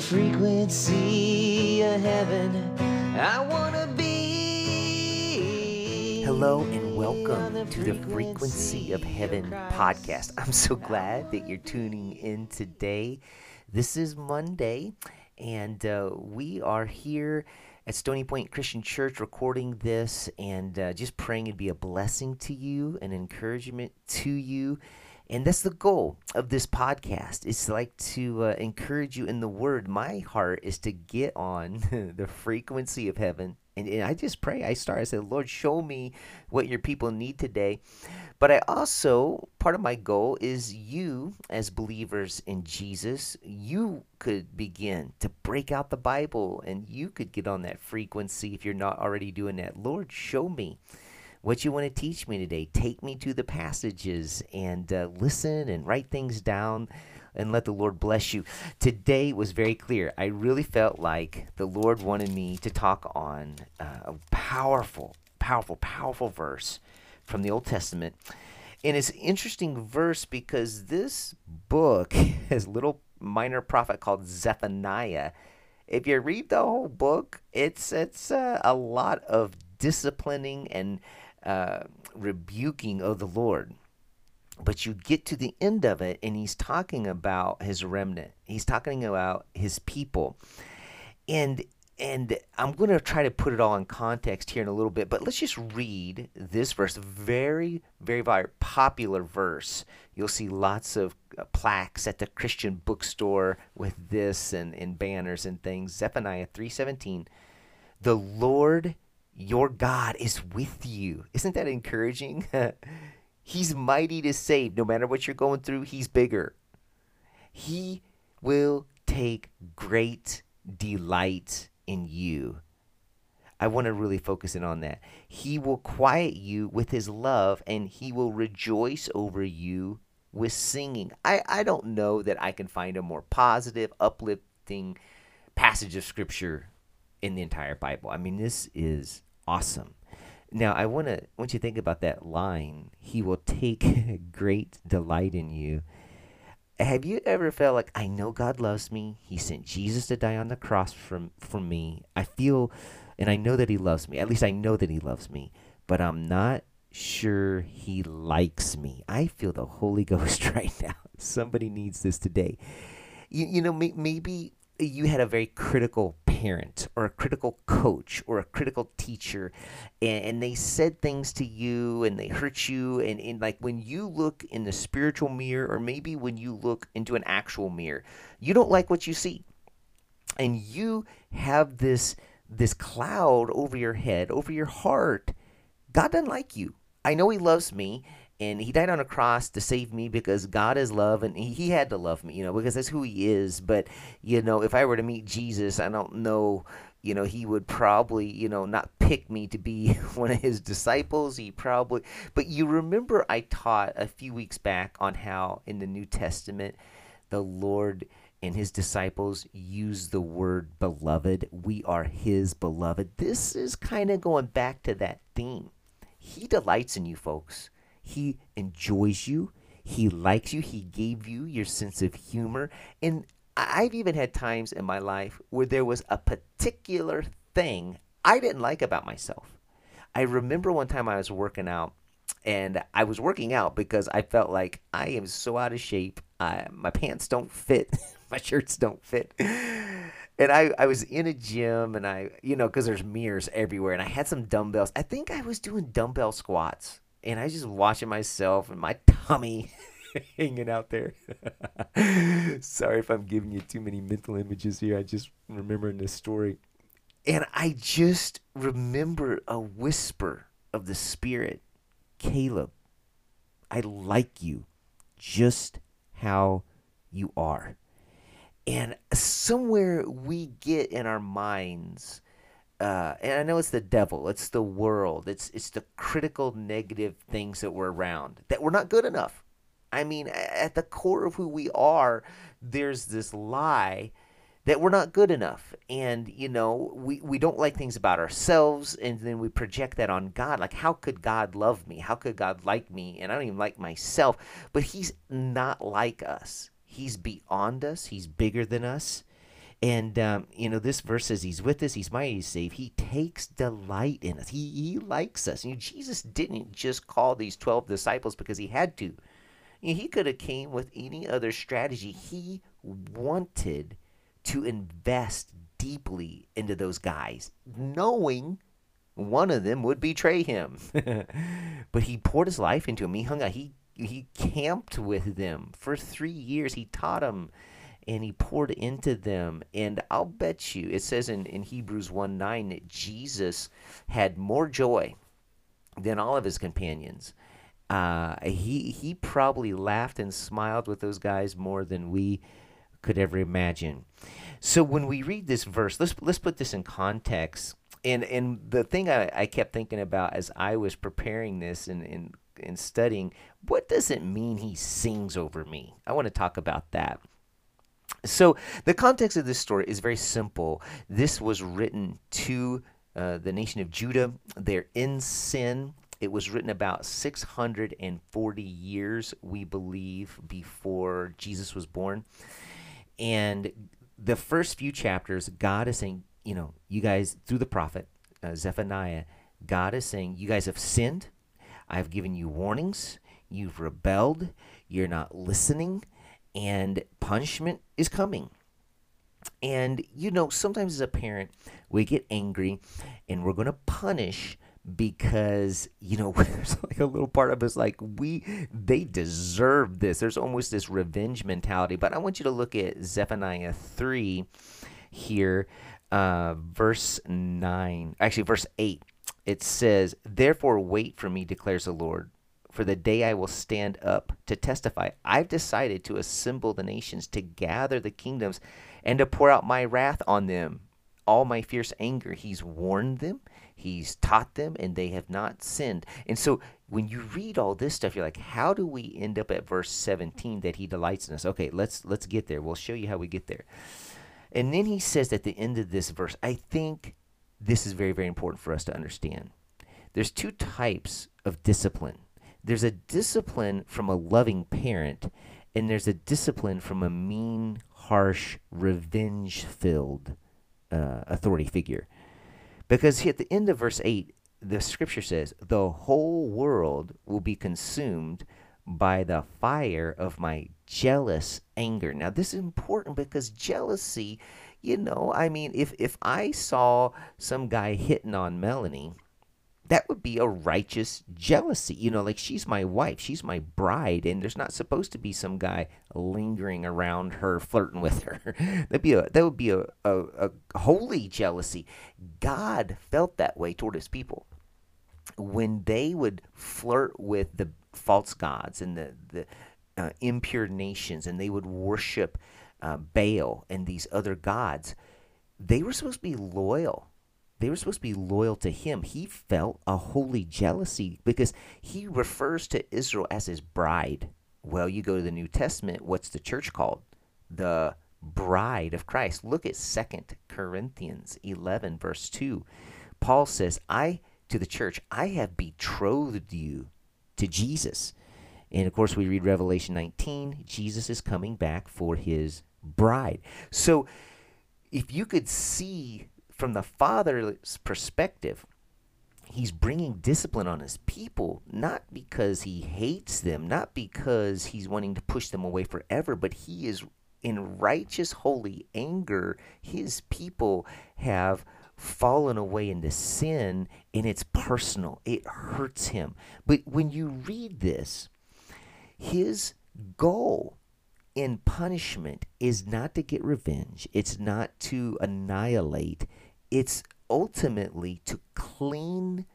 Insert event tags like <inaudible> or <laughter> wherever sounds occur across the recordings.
frequency of heaven. I wanna be. Hello and welcome to the Frequency of Heaven podcast. I'm so glad that you're tuning in today. This is Monday, and uh, we are here at Stony Point Christian Church recording this and uh, just praying it'd be a blessing to you, an encouragement to you. And that's the goal of this podcast. It's like to uh, encourage you in the word. My heart is to get on <laughs> the frequency of heaven. And, and I just pray. I start. I say, Lord, show me what your people need today. But I also, part of my goal is you, as believers in Jesus, you could begin to break out the Bible and you could get on that frequency if you're not already doing that. Lord, show me what you want to teach me today. Take me to the passages and uh, listen and write things down and let the Lord bless you. Today was very clear. I really felt like the Lord wanted me to talk on uh, a powerful, powerful, powerful verse from the Old Testament. And it's an interesting verse because this book <laughs> has little minor prophet called Zephaniah. If you read the whole book, it's it's uh, a lot of disciplining and uh, rebuking of the Lord. But you get to the end of it, and he's talking about his remnant. He's talking about his people, and and I'm going to try to put it all in context here in a little bit. But let's just read this verse, very very very popular verse. You'll see lots of uh, plaques at the Christian bookstore with this and, and banners and things. Zephaniah 3:17. The Lord your God is with you. Isn't that encouraging? <laughs> he's mighty to save. No matter what you're going through, He's bigger. He will take great delight in you. I want to really focus in on that. He will quiet you with His love and He will rejoice over you with singing. I, I don't know that I can find a more positive, uplifting passage of Scripture in the entire Bible. I mean, this is awesome. Now, I want to want you to think about that line. He will take <laughs> great delight in you. Have you ever felt like I know God loves me? He sent Jesus to die on the cross for for me. I feel and I know that he loves me. At least I know that he loves me, but I'm not sure he likes me. I feel the Holy <laughs> Ghost right now. Somebody needs this today. You, you know, may, maybe you had a very critical parent or a critical coach or a critical teacher and, and, they said things to you and they hurt you and, and like when you look in the spiritual mirror or maybe when you look into an actual mirror you don't like what you see. And you have this this cloud over your head over your heart. God doesn't like you. I know he loves me and he died on a cross to save me because God is love and he, he had to love me, you know, because that's who he is. But, you know, if I were to meet Jesus, I don't know, you know, he would probably, you know, not pick me to be <laughs> one of his disciples. He probably, but you remember I taught a few weeks back on how in the New Testament, the Lord and his disciples use the word beloved. We are his beloved. This is kind of going back to that theme. He delights in you, folks he enjoys you. He likes you. He gave you your sense of humor. And I've even had times in my life where there was a particular thing I didn't like about myself. I remember one time I was working out and I was working out because I felt like I am so out of shape. I, my pants don't fit, <laughs> my shirts don't fit. And I, I was in a gym and I, you know, because there's mirrors everywhere and I had some dumbbells. I think I was doing dumbbell squats and I was just watching myself and my tummy <laughs> hanging out there. <laughs> Sorry if I'm giving you too many mental images here. I just remembering this story. And I just remember a whisper of the Spirit Caleb, I like you just how you are. And somewhere we get in our minds uh, and I know it's the devil, it's the world, it's it's the critical negative things that we're around that we're not good enough. I mean, at the core of who we are, there's this lie that we're not good enough, and you know, we we don't like things about ourselves, and then we project that on God. Like, how could God love me? How could God like me? And I don't even like myself. But He's not like us. He's beyond us. He's bigger than us And um, you know, this verse says he's with us, he's mighty to save. He takes delight in us. He he likes us. You know, Jesus didn't just call these twelve disciples because he had to. You know, he could have came with any other strategy. He wanted to invest deeply into those guys, knowing one of them would betray him. <laughs> but he poured his life into him. He hung out. He he camped with them for three years. He taught them and he poured into them. And I'll bet you, it says in, in Hebrews 1 9 that Jesus had more joy than all of his companions. Uh, he, he probably laughed and smiled with those guys more than we could ever imagine. So when we read this verse, let's, let's put this in context. And, and the thing I, I kept thinking about as I was preparing this and, and, and studying, what does it mean he sings over me? I want to talk about that. So, the context of this story is very simple. This was written to uh, the nation of Judah. They're in sin. It was written about 640 years, we believe, before Jesus was born. And the first few chapters, God is saying, you know, you guys, through the prophet uh, Zephaniah, God is saying, you guys have sinned. I've given you warnings. You've rebelled. You're not listening and punishment is coming. And, you know, sometimes as a parent, we get angry and we're going to punish because, you know, <laughs> there's like a little part of us like, we, they deserve this. There's almost this revenge mentality. But I want you to look at Zephaniah 3 here, uh, verse 9, actually, verse 8. It says, Therefore, wait for me, declares the Lord for the day I will stand up to testify. I've decided to assemble the nations, to gather the kingdoms, and to pour out my wrath on them. All my fierce anger. He's warned them, he's taught them, and they have not sinned. And so when you read all this stuff, you're like, how do we end up at verse 17 that he delights in us? Okay, let's let's get there. We'll show you how we get there. And then he says at the end of this verse, I think this is very, very important for us to understand. There's two types of discipline there's a discipline from a loving parent, and there's a discipline from a mean, harsh, revenge filled uh, authority figure. Because at the end of verse 8, the scripture says, The whole world will be consumed by the fire of my jealous anger. Now, this is important because jealousy, you know, I mean, if, if I saw some guy hitting on Melanie, that would be a righteous jealousy. You know, like she's my wife, she's my bride, and there's not supposed to be some guy lingering around her, flirting with her. <laughs> That'd be a that would be a, a, a holy jealousy. God felt that way toward his people. When they would flirt with the false gods and the, the uh, impure nations, and they would worship uh, Baal and these other gods, they were supposed to be loyal they were supposed to be loyal to him. He felt a holy jealousy because he refers to Israel as his bride. Well, you go to the New Testament, what's the church called? The bride of Christ. Look at Second Corinthians 11, verse 2. Paul says, I, to the church, I have betrothed you to Jesus. And of course, we read Revelation 19, Jesus is coming back for his bride. So if you could see from the father's perspective, he's bringing discipline on his people, not because he hates them, not because he's wanting to push them away forever, but he is in righteous, holy anger. His people have fallen away into sin, and it's personal. It hurts him. But when you read this, his goal in punishment is not to get revenge, it's not to annihilate, it's ultimately to clean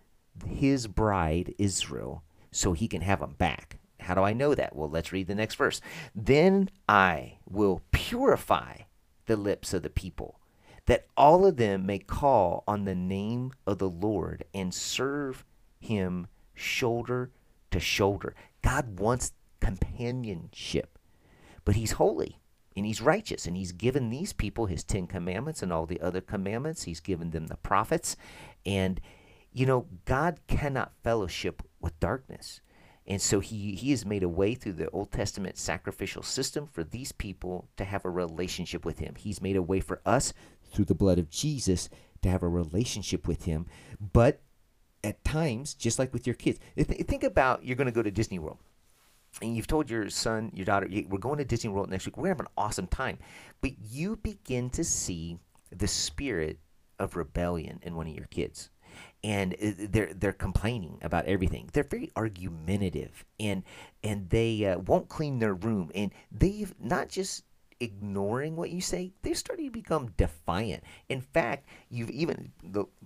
his bride, Israel, so he can have them back. How do I know that? Well, let's read the next verse. Then I will purify the lips of the people, that all of them may call on the name of the Lord and serve him shoulder to shoulder. God wants companionship, but he's holy and he's righteous and he's given these people his 10 commandments and all the other commandments he's given them the prophets and you know god cannot fellowship with darkness And so he, he has made a way through the Old Testament sacrificial system for these people to have a relationship with him. He's made a way for us through the blood of Jesus to have a relationship with him. But at times, just like with your kids, th- think about you're going to go to Disney World. And you've told your son, your daughter, we're going to Disney World next week. We're having an awesome time. But you begin to see the spirit of rebellion in one of your kids and uh, they're they're complaining about everything. They're very argumentative, and and they uh, won't clean their room, and they've not just ignoring what you say, they're starting to become defiant. In fact, you've even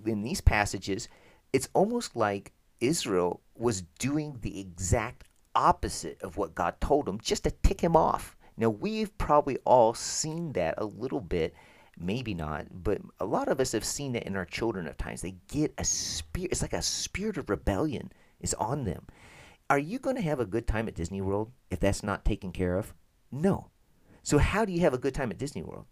in these passages, it's almost like Israel was doing the exact opposite of what God told them, just to tick him off. Now we've probably all seen that a little bit maybe not, but a lot of us have seen it in our children at times. They get a spirit, it's like a spirit of rebellion is on them. Are you going to have a good time at Disney World if that's not taken care of? No. So, how do you have a good time at Disney World?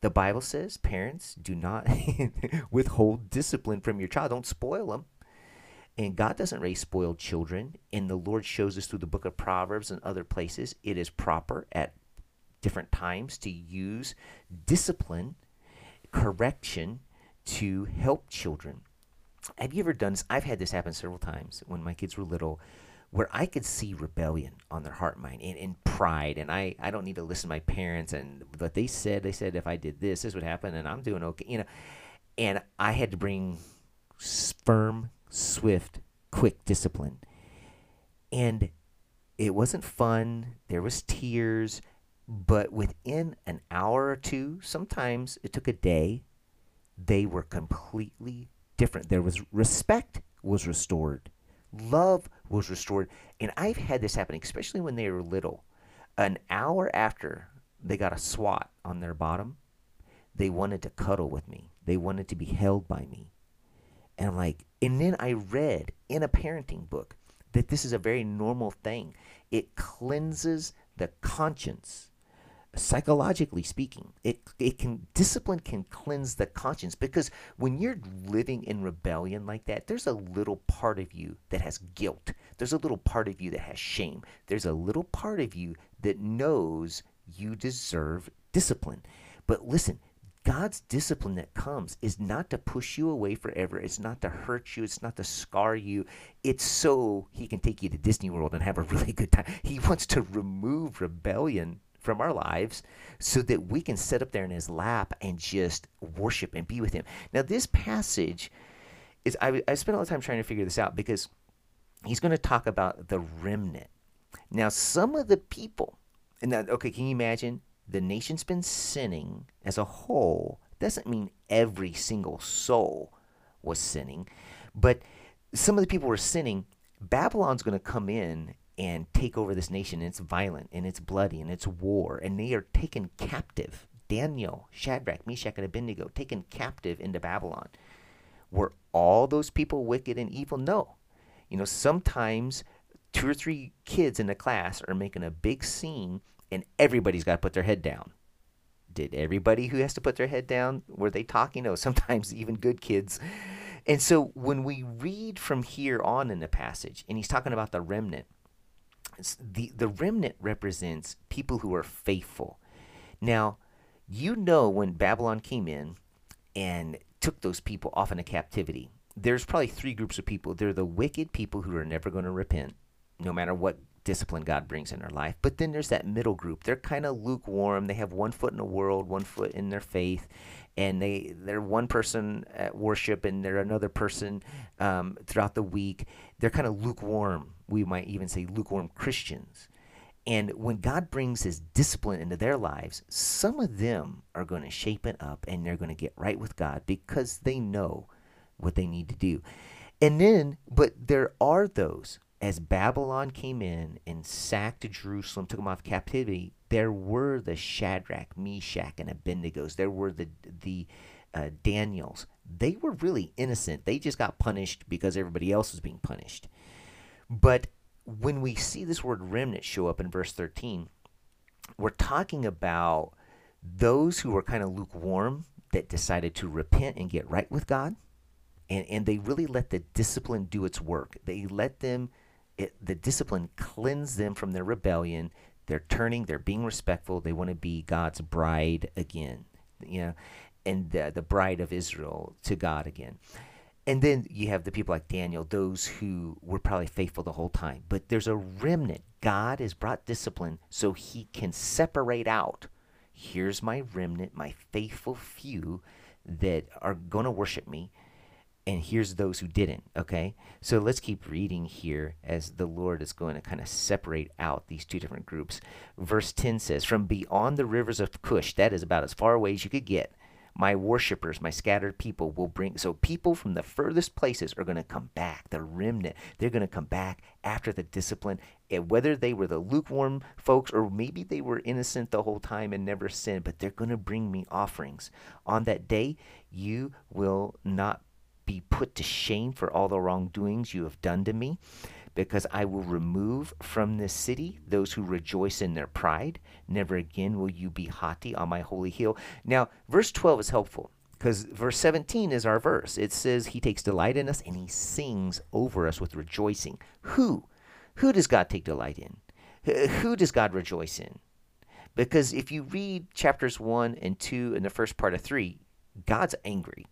The Bible says parents do not <laughs> withhold discipline from your child, don't spoil them. And God doesn't raise spoiled children. And the Lord shows us through the book of Proverbs and other places it is proper at different times to use discipline correction to help children. Have you ever done this? I've had this happen several times when my kids were little where I could see rebellion on their heart mind and, and pride. And I, I don't need to listen to my parents and what they said. They said if I did this, this would happen and I'm doing okay. You know, and I had to bring firm, swift, quick discipline. And it wasn't fun. There was tears. But within an hour or two, sometimes it took a day, they were completely different. There was respect was restored. Love was restored. And I've had this happen, especially when they were little. An hour after they got a swat on their bottom, they wanted to cuddle with me. They wanted to be held by me. And I'm like, and then I read in a parenting book that this is a very normal thing. It cleanses the conscience psychologically speaking. It it can discipline can cleanse the conscience because when you're living in rebellion like that there's a little part of you that has guilt. There's a little part of you that has shame. There's a little part of you that knows you deserve discipline. But listen God's discipline that comes is not to push you away forever. It's not to hurt you. It's not to scar you. It's so He can take you to Disney World and have a <laughs> really good time. He wants to remove rebellion from our lives so that we can sit up there in his lap and just worship and be with him. Now, this passage is, I, I spent a lot of time trying to figure this out because he's going to talk about the remnant. Now, some of the people, and that, okay, can you imagine? The nation's been sinning as a whole. Doesn't mean every single soul was sinning, but some of the people were sinning. Babylon's going to come in and take over this nation. And it's violent and it's bloody and it's war. And they are taken captive. Daniel, Shadrach, Meshach, and Abednego taken captive into Babylon. Were all those people wicked and evil? No. You know, sometimes two or three kids in a class are making a big scene and everybody's got to put their head down. Did everybody who has to put their head down, were they talking? No, <laughs> sometimes even good kids. And so when we read from here on in the passage, and he's talking about the remnant, the the remnant represents people who are faithful. Now, you know when Babylon came in and took those people off into captivity, there's probably three groups of people. They're the wicked people who are never going to repent, no matter what discipline God brings in their life. But then there's that middle group. They're kind of lukewarm. They have one foot in the world, one foot in their faith, and they they're one person at worship and they're another person um, throughout the week. They're kind of lukewarm we might even say lukewarm Christians. And when God brings his discipline into their lives, some of them are going to shape it up and they're going to get right with God because they know what they need to do. And then, but there are those, as Babylon came in and sacked Jerusalem, took them off captivity, there were the Shadrach, Meshach, and Abednego's. There were the, the uh, Daniels. They were really innocent. They just got punished because everybody else was being punished. But when we see this word remnant show up in verse 13, we're talking about those who were kind of lukewarm that decided to repent and get right with God. And, and they really let the discipline do its work. They let them it, the discipline cleansed them from their rebellion. They're turning, they're being respectful. They want to be God's bride again, you know, and the, the bride of Israel to God again. And then you have the people like Daniel, those who were probably faithful the whole time. But there's a remnant. God has brought discipline so he can separate out. Here's my remnant, my faithful few that are going to worship me and here's those who didn't. Okay, so let's keep reading here as the Lord is going to kind of separate out these two different groups. Verse 10 says, From beyond the rivers of Cush, that is about as far away as you could get, my worshippers, my scattered people will bring. So people from the furthest places are going to come back. The remnant, they're going to come back after the discipline. And whether they were the lukewarm folks or maybe they were innocent the whole time and never sinned, but they're going to bring me offerings. On that day, you will not be put to shame for all the wrongdoings you have done to me, because I will remove from this city those who rejoice in their pride. Never again will you be haughty on my holy hill. Now, verse 12 is helpful because verse 17 is our verse. It says, He takes delight in us and He sings over us with rejoicing. Who? Who does God take delight in? Who does God rejoice in? Because if you read chapters 1 and 2 and the first part of 3, God's angry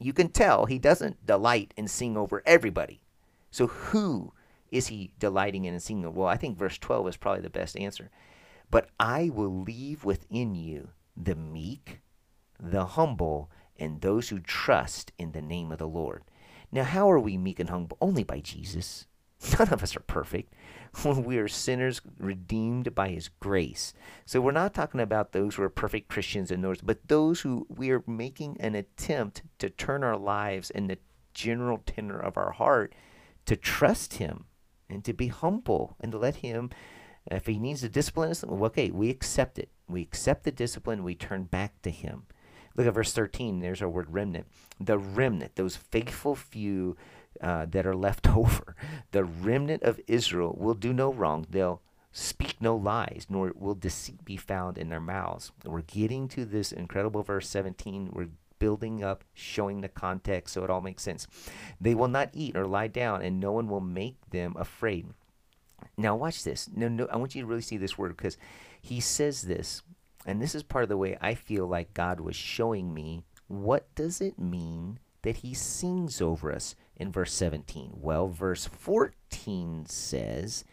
you can tell he doesn't delight in sing over everybody. So who is he delighting in and singing over? Well, I think verse 12 is probably the best answer. But I will leave within you the meek, the humble, and those who trust in the name of the Lord. Now, how are we meek and humble? Only by Jesus. <laughs> None of us are perfect. <laughs> we are sinners redeemed by his grace. So we're not talking about those who are perfect Christians and those, but those who we are making an attempt to turn our lives and the general tenor of our heart to trust him and to be humble and to let him if he needs to discipline us, okay, we accept it. We accept the discipline, we turn back to him. Look at verse 13. There's our word remnant. The remnant, those faithful few uh, that are left <laughs> over. The remnant of Israel will do no wrong. They'll speak no lies, nor will deceit be found in their mouths. We're getting to this incredible verse 17. We're building up, showing the context so it all makes sense. They will not eat or lie down, and no one will make them afraid. Now, watch this. No, no, I want you to really see this word because he says this, and this is part of the way I feel like God was showing me what does it mean that he sings over us in verse 17? Well, verse 14 says,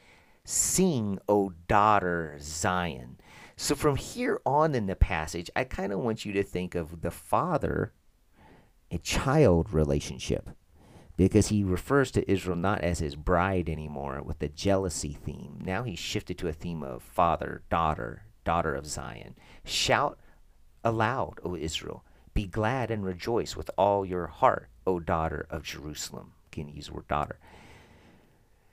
Sing, O daughter Zion. So from here on in the passage, I kind of want you to think of the father a child relationship because he refers to Israel not as his bride anymore with the jealousy theme. Now he's shifted to a theme of father, daughter, daughter of Zion. Shout aloud, O Israel. Be glad and rejoice with all your heart, O daughter of Jerusalem. Again, use the word daughter.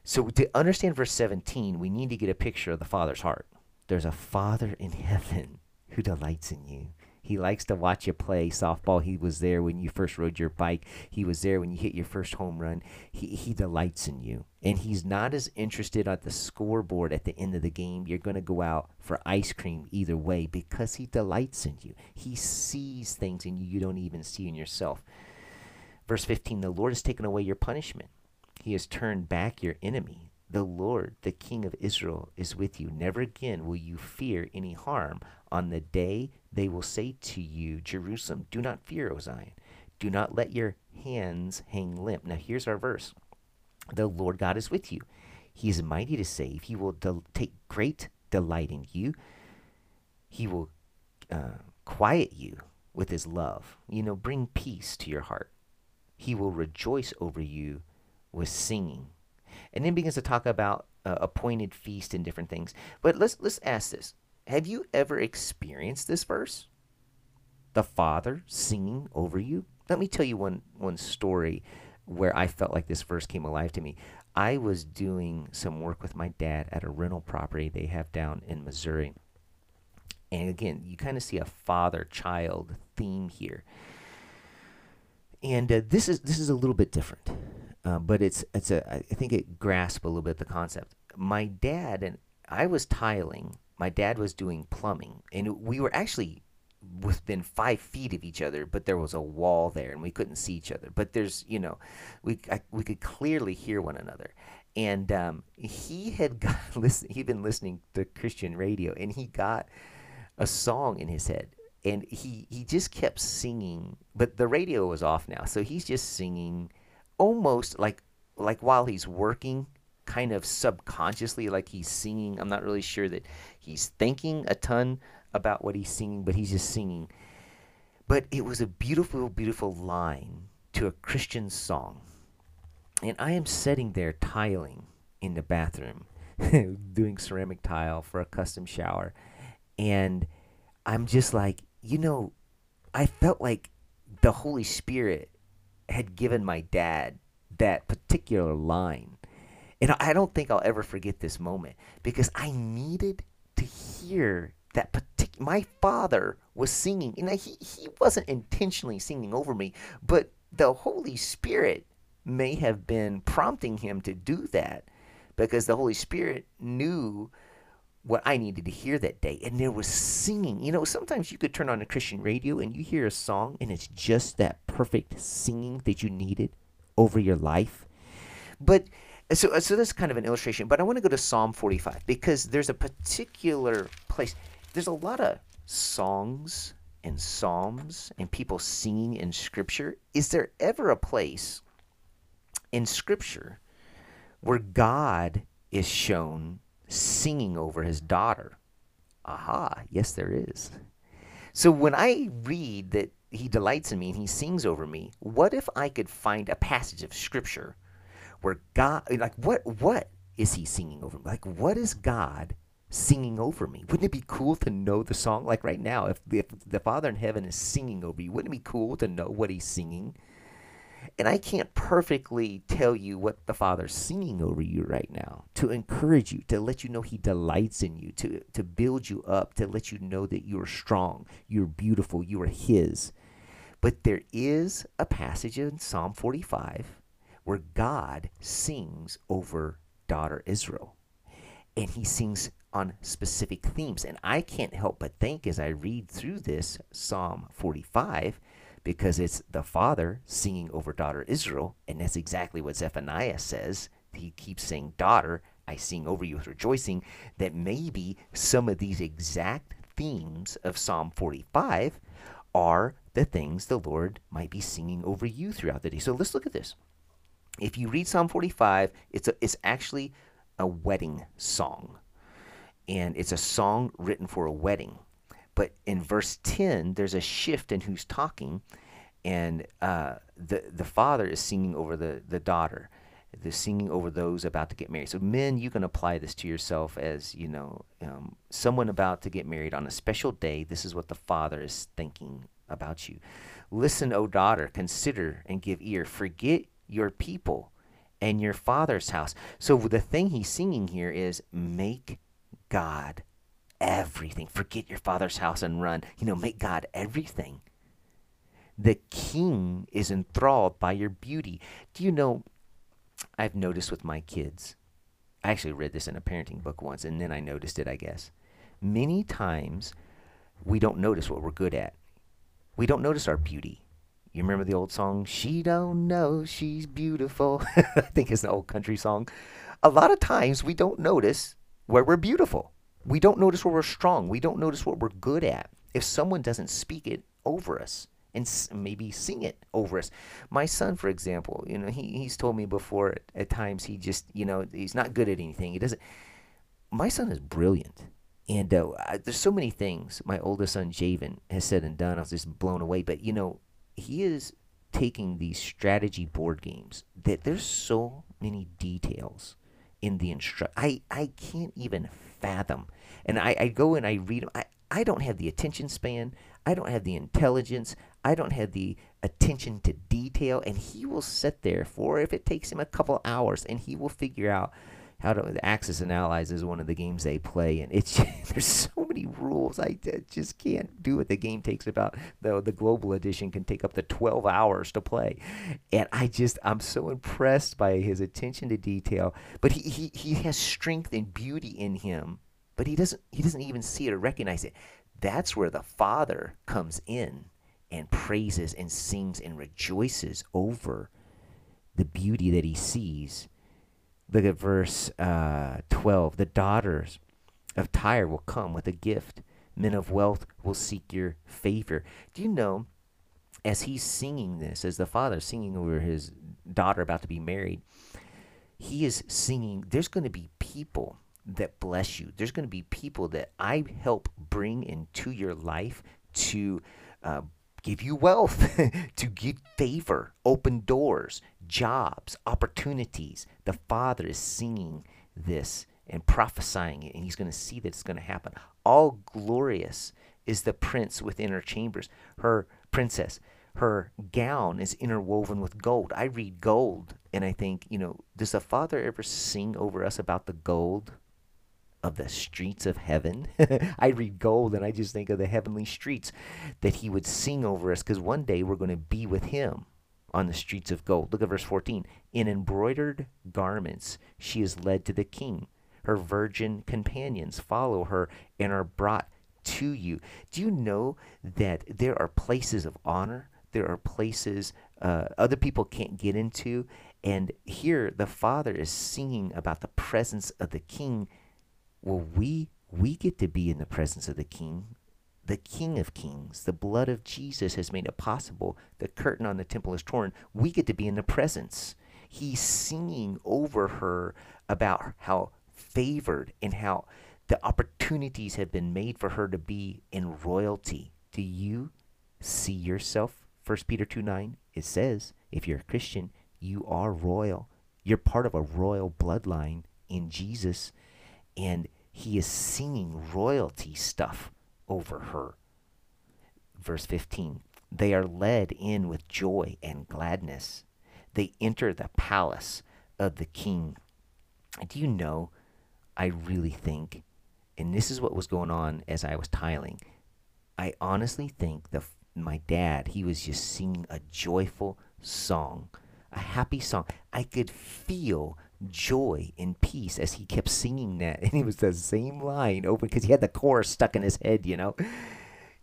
So to understand verse 17, we need to get a picture of the Father's heart. There's a Father in heaven who delights in you. He likes to watch you play softball. He was there when you first rode your bike. He was there when you hit your first home run. He, he delights in you. And he's not as interested at the scoreboard at the end of the game. You're going to go out for ice cream either way because he delights in you. He sees things in you you don't even see in yourself. Verse 15 The Lord has taken away your punishment, he has turned back your enemy. The Lord, the King of Israel, is with you. Never again will you fear any harm. On the day they will say to you, Jerusalem, do not fear, O Zion. Do not let your hands hang limp. Now, here's our verse The Lord God is with you. He is mighty to save. He will take great delight in you. He will uh, quiet you with his love. You know, bring peace to your heart. He will rejoice over you with singing. And then begins to talk about uh, appointed feast and different things. But let's let's ask this: Have you ever experienced this verse? The Father singing over you. Let me tell you one one story where I felt like this verse came alive to me. I was doing some work with my dad at a rental property they have down in Missouri. And again, you kind of see a father child theme here. And uh, this is this is a little bit different. Uh, but it's it's a I think it grasps a little bit the concept. My dad and I was tiling. My dad was doing plumbing, and we were actually within five feet of each other, but there was a wall there, and we couldn't see each other. But there's you know, we I, we could clearly hear one another, and um, he had <laughs> got listen, he'd been listening to Christian radio, and he got a song in his head, and he he just kept singing, but the radio was off now, so he's just singing, almost like like while he's working, kind of subconsciously, like he's singing. I'm not really sure that he's thinking a ton about what he's singing, but he's just singing. But it was a beautiful, beautiful line to a Christian song and I am sitting there tiling in the bathroom, <laughs> doing ceramic tile for a custom shower. And I'm just like, you know, I felt like the Holy Spirit had given my dad that particular line. And I don't think I'll ever forget this moment because I needed to hear that particular. My father was singing, and he, he wasn't intentionally singing over me, but the Holy Spirit may have been prompting him to do that because the Holy Spirit knew what I needed to hear that day. And there was singing. You know, sometimes you could turn on a Christian radio and you hear a song and it's just that perfect singing that you needed over your life. But so, uh, so that's kind of an illustration. But I want to go to Psalm 45 because there's a particular place. There's a lot of songs and psalms and people singing in Scripture. Is there ever a place in Scripture where God is shown singing over his daughter. Aha, yes, there is. So when I read that he delights in me and he sings over me, what if I could find a passage of Scripture where God, like, what, what is he singing over me? Like, what is God singing over me? Wouldn't it be cool to know the song? Like right now, if, if the Father in heaven is singing over you, wouldn't it be cool to know what he's singing? And I can't perfectly tell you what the Father's singing over you right now to encourage you, to let you know He delights in you, to, to build you up, to let you know that you're strong, you're beautiful, you are His. But there is a passage in Psalm 45 where God sings over daughter Israel. And He sings on specific themes. And I can't help but think as I read through this Psalm 45 because it's the father singing over daughter Israel, and that's exactly what Zephaniah says. He keeps saying, Daughter, I sing over you with rejoicing, that maybe some of these exact themes of Psalm 45 are the things the Lord might be singing over you throughout the day. So let's look at this. If you read Psalm 45, it's, a, it's actually a wedding song. And it's a song written for a wedding. But in verse 10, there's a shift in who's talking, and uh, the, the father is singing over the, the daughter. The singing over those about to get married. So, men, you can apply this to yourself as you know, um, someone about to get married on a special day. This is what the father is thinking about you. Listen, O daughter, consider and give ear. Forget your people and your father's house. So, the thing he's singing here is make God everything. Forget your father's house and run. You know, make God everything. The king is enthralled by your beauty. Do you know? I've noticed with my kids, I actually read this in a parenting book once, and then I noticed it, I guess. Many times we don't notice what we're good at, we don't notice our beauty. You remember the old song, She Don't Know She's Beautiful? <laughs> I think it's an old country song. A lot of times we don't notice where we're beautiful. We don't notice where we're strong. We don't notice what we're good at. If someone doesn't speak it over us and maybe sing it over us. My son, for example, you know, he, he's told me before at, at times he just, you know, he's not good at anything. He doesn't. My son is brilliant. And uh, there's so many things my oldest son, Javen, has said and done. I was just blown away. But, you know, he is taking these strategy board games that there's so many details in the instruct. I, I can't even fathom. And I, I go and I read them. I, I don't have the attention span. I don't have the intelligence. I don't have the attention to detail. And he will sit there for, if it takes him a couple hours, and he will figure out how to. Axis and Allies is one of the games they play. And it's <laughs> there's so many rules. I just can't do it. The game takes about, the, the global edition can take up to 12 hours to play. And I just, I'm so impressed by his attention to detail. But he, he, he has strength and beauty in him but he doesn't he doesn't even see it or recognize it that's where the father comes in and praises and sings and rejoices over the beauty that he sees Look at verse uh, 12. The daughters of Tyre will come with a gift. Men of wealth will seek your favor. Do you know, as he's singing this, as the father singing over his daughter about to be married, he is singing, there's going to be people that bless you. There's going to be people that I help bring into your life to uh, give you wealth, <laughs> to give favor, open doors, jobs, opportunities. The Father is singing this and prophesying it, and He's going to see that it's going to happen. All glorious is the prince within her chambers, her princess. Her gown is interwoven with gold. I read gold and I think, you know, does the Father ever sing over us about the gold of the streets of heaven. <laughs> I read gold and I just think of the heavenly streets that he would sing over us because one day we're going to be with him on the streets of gold. Look at verse 14. In embroidered garments she is led to the king. Her virgin companions follow her and are brought to you. Do you know that there are places of honor? There are places uh, other people can't get into. And here the Father is singing about the presence of the King well, we we get to be in the presence of the King, the King of Kings. The blood of Jesus has made it possible. The curtain on the temple is torn. We get to be in the presence. He's singing over her about how favored and how the opportunities have been made for her to be in royalty. Do you see yourself? 1 Peter 2 9, it says, if you're a Christian, you are royal. You're part of a royal bloodline in Jesus. And he is singing royalty stuff over her. Verse 15 They are led in with joy and gladness. They enter the palace of the king. Do you know? I really think, and this is what was going on as I was tiling. I honestly think that my dad, he was just singing a joyful song, a happy song. I could feel joy and peace as he kept singing that. <laughs> And it was the same line over because he had the chorus stuck in his head, you know.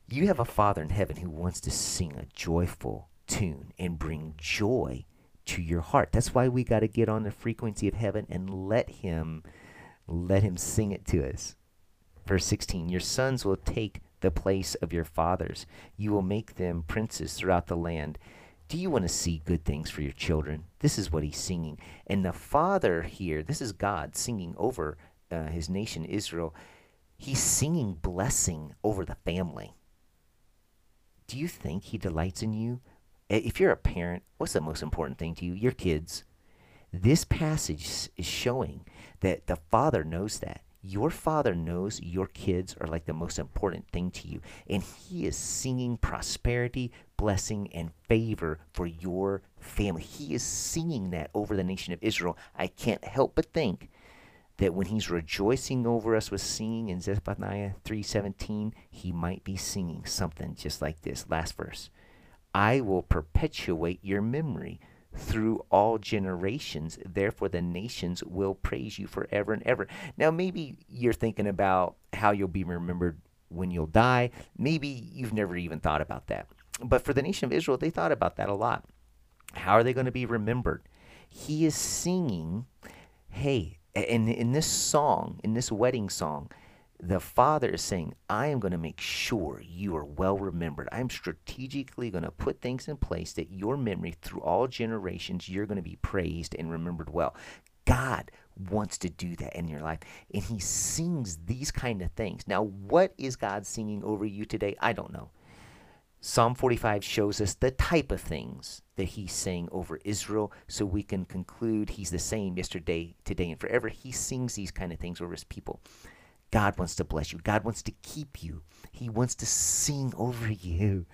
You have a Father in heaven who wants to sing a joyful tune and bring joy to your heart. That's why we got to get on the frequency of heaven and let him let him sing it to us. Verse 16, your sons will take the place of your fathers. You will make them princes throughout the land. Do you want to see good things for your children? This is what he's singing. And the Father here, this is God singing over uh, his nation, Israel. He's singing blessing over the family. Do you think he delights in you? If you're a parent, what's the most important thing to you? Your kids. This passage is showing that the Father knows that. Your father knows your kids are like the most important thing to you, and he is singing prosperity, blessing, and favor for your family. He is singing that over the nation of Israel. I can't help but think that when he's rejoicing over us with singing in Zephaniah 3:17, he might be singing something just like this. Last verse. I will perpetuate your memory through all generations. Therefore, the nations will praise you forever and ever. Now, maybe you're thinking about how you'll be remembered when you'll die. Maybe you've never even thought about that. But for the nation of Israel, they thought about that a lot. How are they going to be remembered? He is singing, hey, in, in this song, in this wedding song, the Father is saying, I am going to make sure you are well remembered. I'm strategically going to put things in place that your memory through all generations, you're going to be praised and remembered well. God wants to do that in your life, and He sings these kind of things. Now, what is God singing over you today? I don't know. Psalm 45 shows us the type of things that he's saying over Israel, so we can conclude he's the same yesterday, today, and forever. He sings these kind of things over his people. God wants to bless you. God wants to keep you. He wants to sing over you.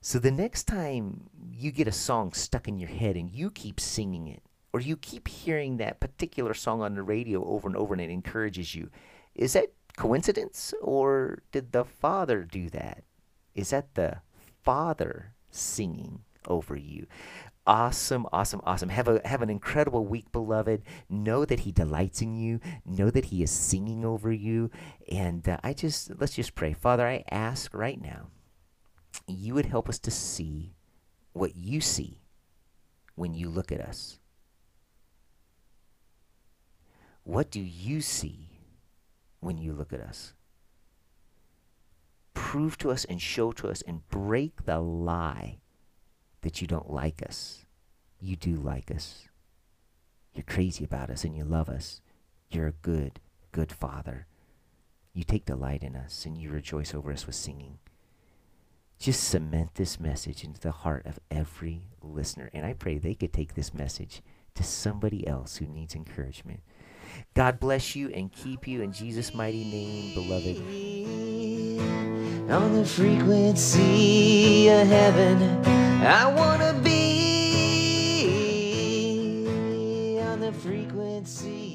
So the next time you get a song stuck in your head and you keep singing it, or you keep hearing that particular song on the radio over and over and it encourages you, is that coincidence or did the Father do that? Is that the Father singing over you? Awesome awesome awesome. Have a have an incredible week beloved. Know that he delights in you. Know that he is singing over you. And uh, i just let's just pray. Father i ask right now you would help us to see what you see when you look at us. What do you see when you look at us? Prove to us and show to us and break the lie that you don't like us. You do like us. You're crazy about us and you love us. You're a good, good Father. You take delight in us and you rejoice over us with singing. Just cement this message into the heart of every listener. And I pray they could take this message to somebody else who needs encouragement. God bless you and keep you in Jesus' mighty name, beloved. On the frequency of heaven, I want to be on the frequency.